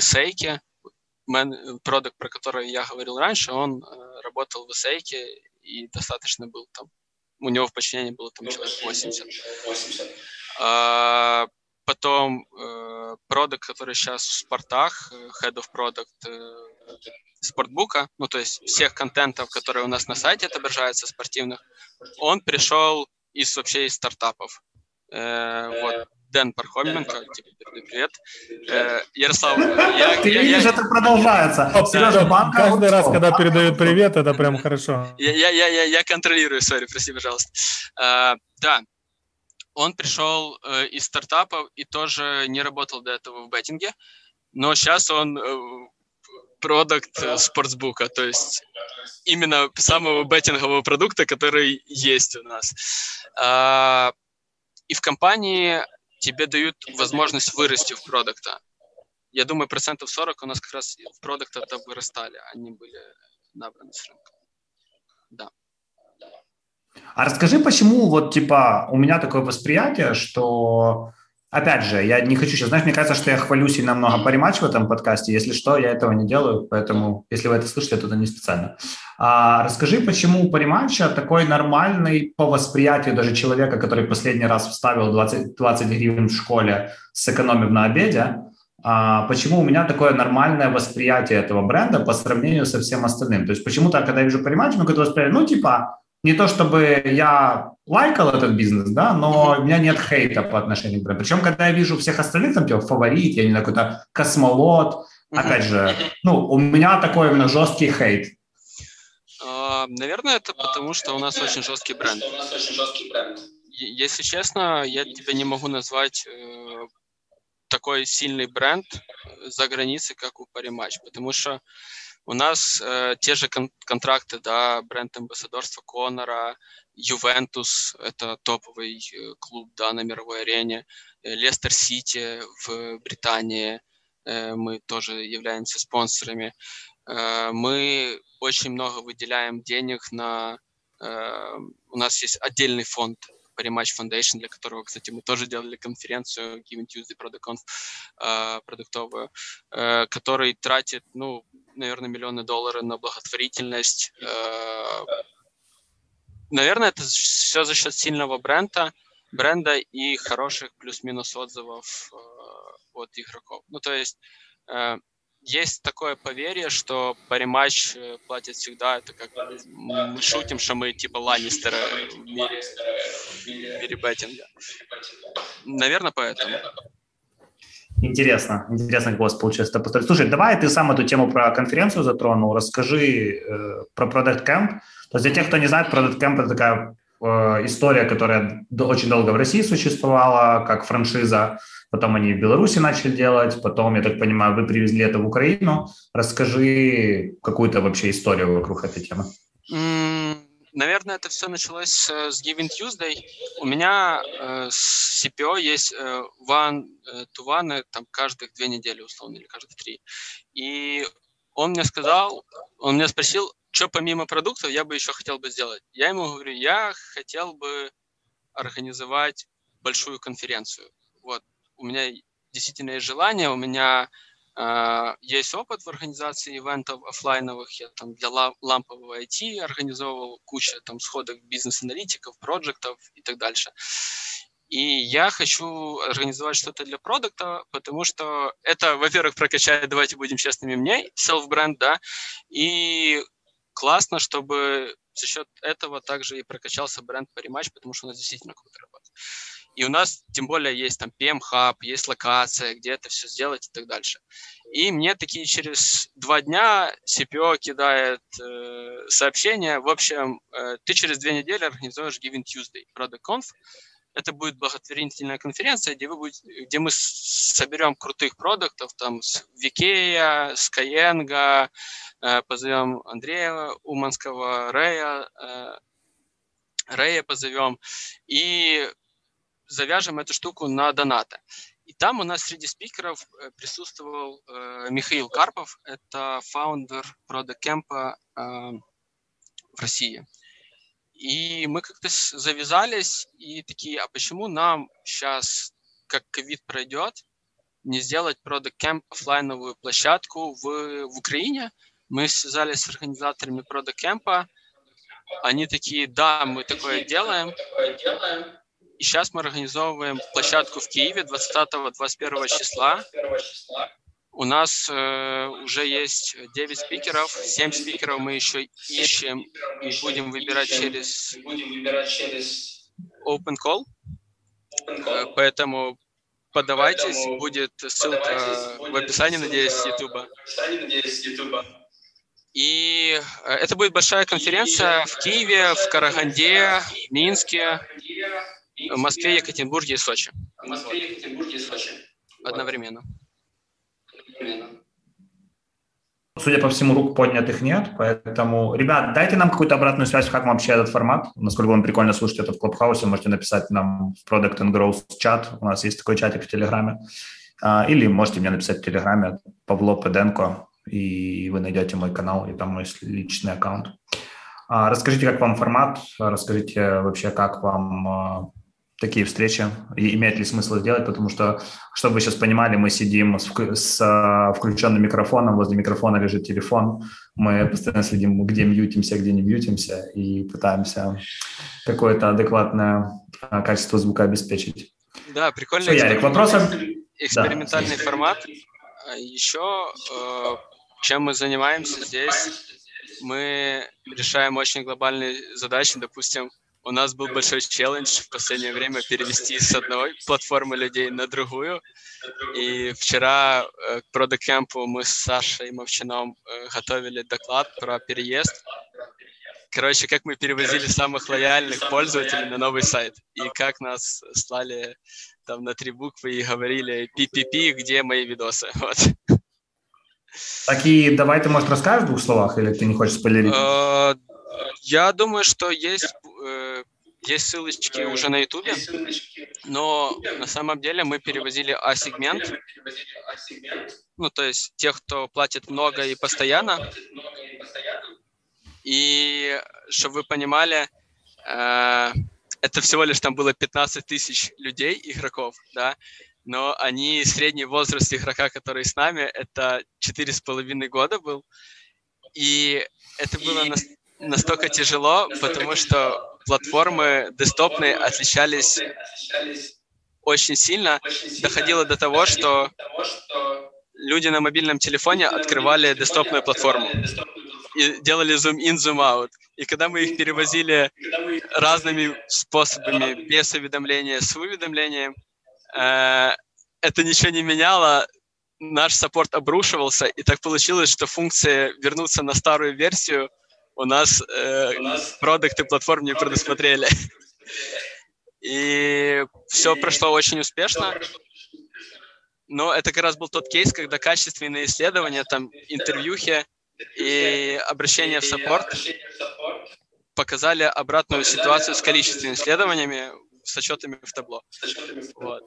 S5: исейке, продукт, про который я говорил раньше, он э, работал в исейке и достаточно был там, у него в подчинении было там человек 80. 80. А, потом э, продукт, который сейчас в спортах, э, Head of Product э, спортбука, ну то есть всех контентов, которые у нас на сайте отображаются спортивных, он пришел из вообще из стартапов. Э, вот Дэн Пархоменко, тебе привет. Э, Ярослав,
S3: я... Ты я, видишь, я, это продолжается.
S4: Сережа, банка, Каждый раз, когда передают привет, это прям хорошо.
S5: Я, я, я, я, я контролирую, сори, прости, пожалуйста. Э, да, он пришел э, из стартапов и тоже не работал до этого в беттинге, но сейчас он э, продукт э, спортсбука, то есть именно самого беттингового продукта, который есть у нас. И в компании тебе дают возможность вырасти в продукта. Я думаю, процентов 40 у нас как раз в продукта-то вырастали, они были набраны с рынка. Да.
S3: А расскажи, почему вот типа у меня такое восприятие, что Опять же, я не хочу сейчас, знаешь, мне кажется, что я хвалюсь и намного по рематч в этом подкасте. Если что, я этого не делаю, поэтому, если вы это слышите, то это не специально. А, расскажи, почему по рематча такой нормальный по восприятию даже человека, который последний раз вставил 20, 20 гривен в школе, сэкономив на обеде, а, почему у меня такое нормальное восприятие этого бренда по сравнению со всем остальным. То есть почему-то, когда я вижу по рематчу, какое-то ну, типа, не то чтобы я лайкал этот бизнес, да, но у меня нет хейта по отношению к бренду. Причем, когда я вижу всех остальных, там, типа, фаворит, я не знаю, какой-то космолот, опять же, ну, у меня такой именно жесткий хейт.
S5: А, наверное, это потому, что у нас очень жесткий бренд. Если честно, я тебя не могу назвать э, такой сильный бренд за границей, как у Париматч, потому что у нас э, те же кон- контракты, да, бренд-амбассадорство Конора, Ювентус, это топовый э, клуб, да, на мировой арене, э, Лестер Сити в Британии, э, мы тоже являемся спонсорами. Э, мы очень много выделяем денег на... Э, у нас есть отдельный фонд Rematch Foundation, для которого, кстати, мы тоже делали конференцию Given Tuesday ProductConf э, продуктовую, э, который тратит, ну, наверное, миллионы долларов на благотворительность. Э, наверное, это все за счет сильного бренда, бренда и хороших плюс-минус отзывов от игроков. Ну, то есть есть такое поверье, что париматч э, платит всегда. Это как мы шутим, что мы типа Ланнистеры в мире, мире беттинга. Наверное, поэтому.
S3: Интересно, интересно, как у вас получается это построить. Слушай, давай ты сам эту тему про конференцию затронул, расскажи э, про Product Camp. То есть для тех, кто не знает, Product Camp – это такая история, которая очень долго в России существовала, как франшиза. Потом они в Беларуси начали делать, потом, я так понимаю, вы привезли это в Украину. Расскажи какую-то вообще историю вокруг этой темы.
S5: Наверное, это все началось э, с Giving Tuesday. У меня э, с CPO есть э, one э, to one, э, там каждых две недели, условно, или каждых три. И он мне сказал, он меня спросил, что помимо продуктов я бы еще хотел бы сделать? Я ему говорю, я хотел бы организовать большую конференцию. Вот, у меня действительно есть желание, у меня э, есть опыт в организации ивентов офлайновых, я там для лампового IT организовывал кучу там сходов бизнес-аналитиков, проектов и так дальше. И я хочу организовать что-то для продукта, потому что это, во-первых, прокачает, давайте будем честными, мне, self-бренд, да, и классно, чтобы за счет этого также и прокачался бренд по рематч, потому что у нас действительно круто работает. И у нас, тем более, есть там PM-хаб, есть локация, где это все сделать и так дальше. И мне такие через два дня CPO кидает э, сообщение, в общем, э, ты через две недели организуешь Giving Tuesday, Product Conf, это будет благотворительная конференция, где, вы будете, где мы соберем крутых продуктов, там, с Викея, Skyeng, э, позовем Андрея Уманского, Рэя, э, Рэя позовем, и завяжем эту штуку на донаты. И там у нас среди спикеров э, присутствовал э, Михаил Карпов, это фаундер Product Camp э, в России. И мы как-то завязались и такие, а почему нам сейчас, как ковид пройдет, не сделать Product Camp офлайновую площадку в, в Украине? Мы связались с организаторами Product Camp, они такие, да, мы такое делаем. И сейчас мы организовываем площадку в Киеве 20-21 числа. У нас э, уже есть 9 спикеров, 7 спикеров мы еще ищем и будем выбирать через Open Call. Э, поэтому подавайтесь, будет ссылка в описании, надеюсь, YouTube. И э, это будет большая конференция в Киеве, в Караганде, в Минске, в Москве, Екатеринбурге и Сочи. В Москве, Екатеринбурге и Сочи. Одновременно.
S3: Судя по всему, рук поднятых нет, поэтому, ребят, дайте нам какую-то обратную связь, как вам вообще этот формат, насколько вам прикольно слушать это в Клабхаусе, можете написать нам в Product and Growth чат, у нас есть такой чатик в Телеграме, а, или можете мне написать в Телеграме Павло Педенко, и вы найдете мой канал, и там мой личный аккаунт. А, расскажите, как вам формат, расскажите вообще, как вам а, такие встречи, и имеет ли смысл сделать, потому что, чтобы вы сейчас понимали, мы сидим с, с а, включенным микрофоном, возле микрофона лежит телефон, мы постоянно следим, где мьютимся, где не мьютимся, и пытаемся какое-то адекватное а, качество звука обеспечить.
S5: Да, прикольный
S3: Все, Ярик, вопросы?
S5: экспериментальный да. формат. А Еще э, чем мы занимаемся здесь, мы решаем очень глобальные задачи, допустим, у нас был большой челлендж в последнее время перевести с одной платформы людей на другую. И вчера э, к Product Camp мы с Сашей Мовчином э, готовили доклад про переезд. Короче, как мы перевозили самых лояльных пользователей на новый сайт. И как нас слали там на три буквы и говорили PPP, где мои видосы. Вот.
S3: Так и давай ты, может, расскажешь в двух словах, или ты не хочешь спойлерить? Э,
S5: я думаю, что есть, есть ссылочки уже на Ютубе, но на самом деле мы перевозили А-сегмент, ну, то есть тех, кто платит много и постоянно. И, чтобы вы понимали, э, это всего лишь там было 15 тысяч людей, игроков, да, но они, средний возраст игрока, который с нами, это 4,5 года был. И это было настолько тяжело, потому что платформы десктопные отличались очень сильно. Доходило до того, что люди на мобильном телефоне открывали десктопную платформу и делали зум-ин, зум-аут. И когда мы их перевозили разными способами, без уведомления, с уведомлением, э, это ничего не меняло, наш саппорт обрушивался, и так получилось, что функция вернуться на старую версию у нас, э, продукты платформ не предусмотрели. И все прошло очень успешно. Но это как раз был тот кейс, когда качественные исследования, там, интервьюхи и обращения в саппорт показали обратную ситуацию с количественными исследованиями с отчетами в табло. Вот.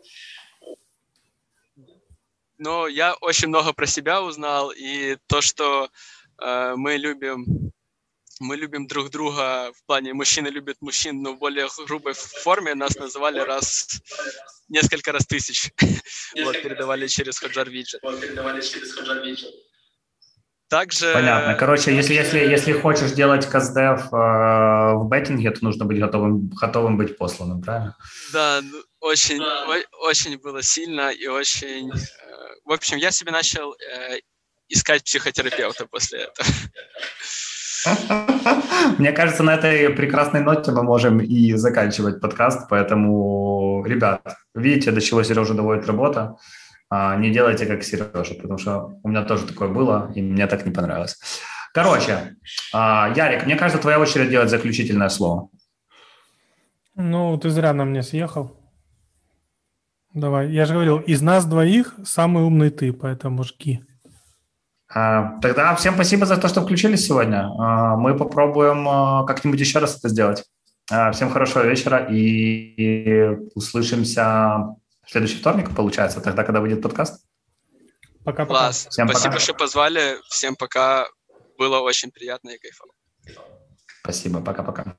S5: Но я очень много про себя узнал, и то, что э, мы любим мы любим друг друга в плане мужчины любят мужчин, но в более грубой форме нас называли раз несколько раз тысяч. Вот, передавали через Ходжар Виджет. Также...
S3: Понятно. Короче, если, если, если хочешь делать каздев э, в беттинге, то нужно быть готовым, готовым быть посланным, правильно?
S5: Да, ну, очень, о, очень было сильно и очень... Э, в общем, я себе начал э, искать психотерапевта после этого.
S3: Мне кажется, на этой прекрасной ноте мы можем и заканчивать подкаст, поэтому, ребят, видите, до чего Сережа доводит работа. Не делайте как Сережа, потому что у меня тоже такое было, и мне так не понравилось. Короче, а, Ярик, мне кажется, твоя очередь делать заключительное слово.
S4: Ну, ты зря на мне съехал. Давай, я же говорил, из нас двоих самый умный ты, поэтому жги.
S3: А, тогда всем спасибо за то, что включились сегодня. А, мы попробуем а, как-нибудь еще раз это сделать. Всем хорошего вечера и услышимся в следующий вторник, получается, тогда, когда выйдет подкаст.
S4: Пока-пока.
S5: Класс. Всем Спасибо, пока. что позвали. Всем пока. Было очень приятно и кайфово.
S3: Спасибо. Пока-пока.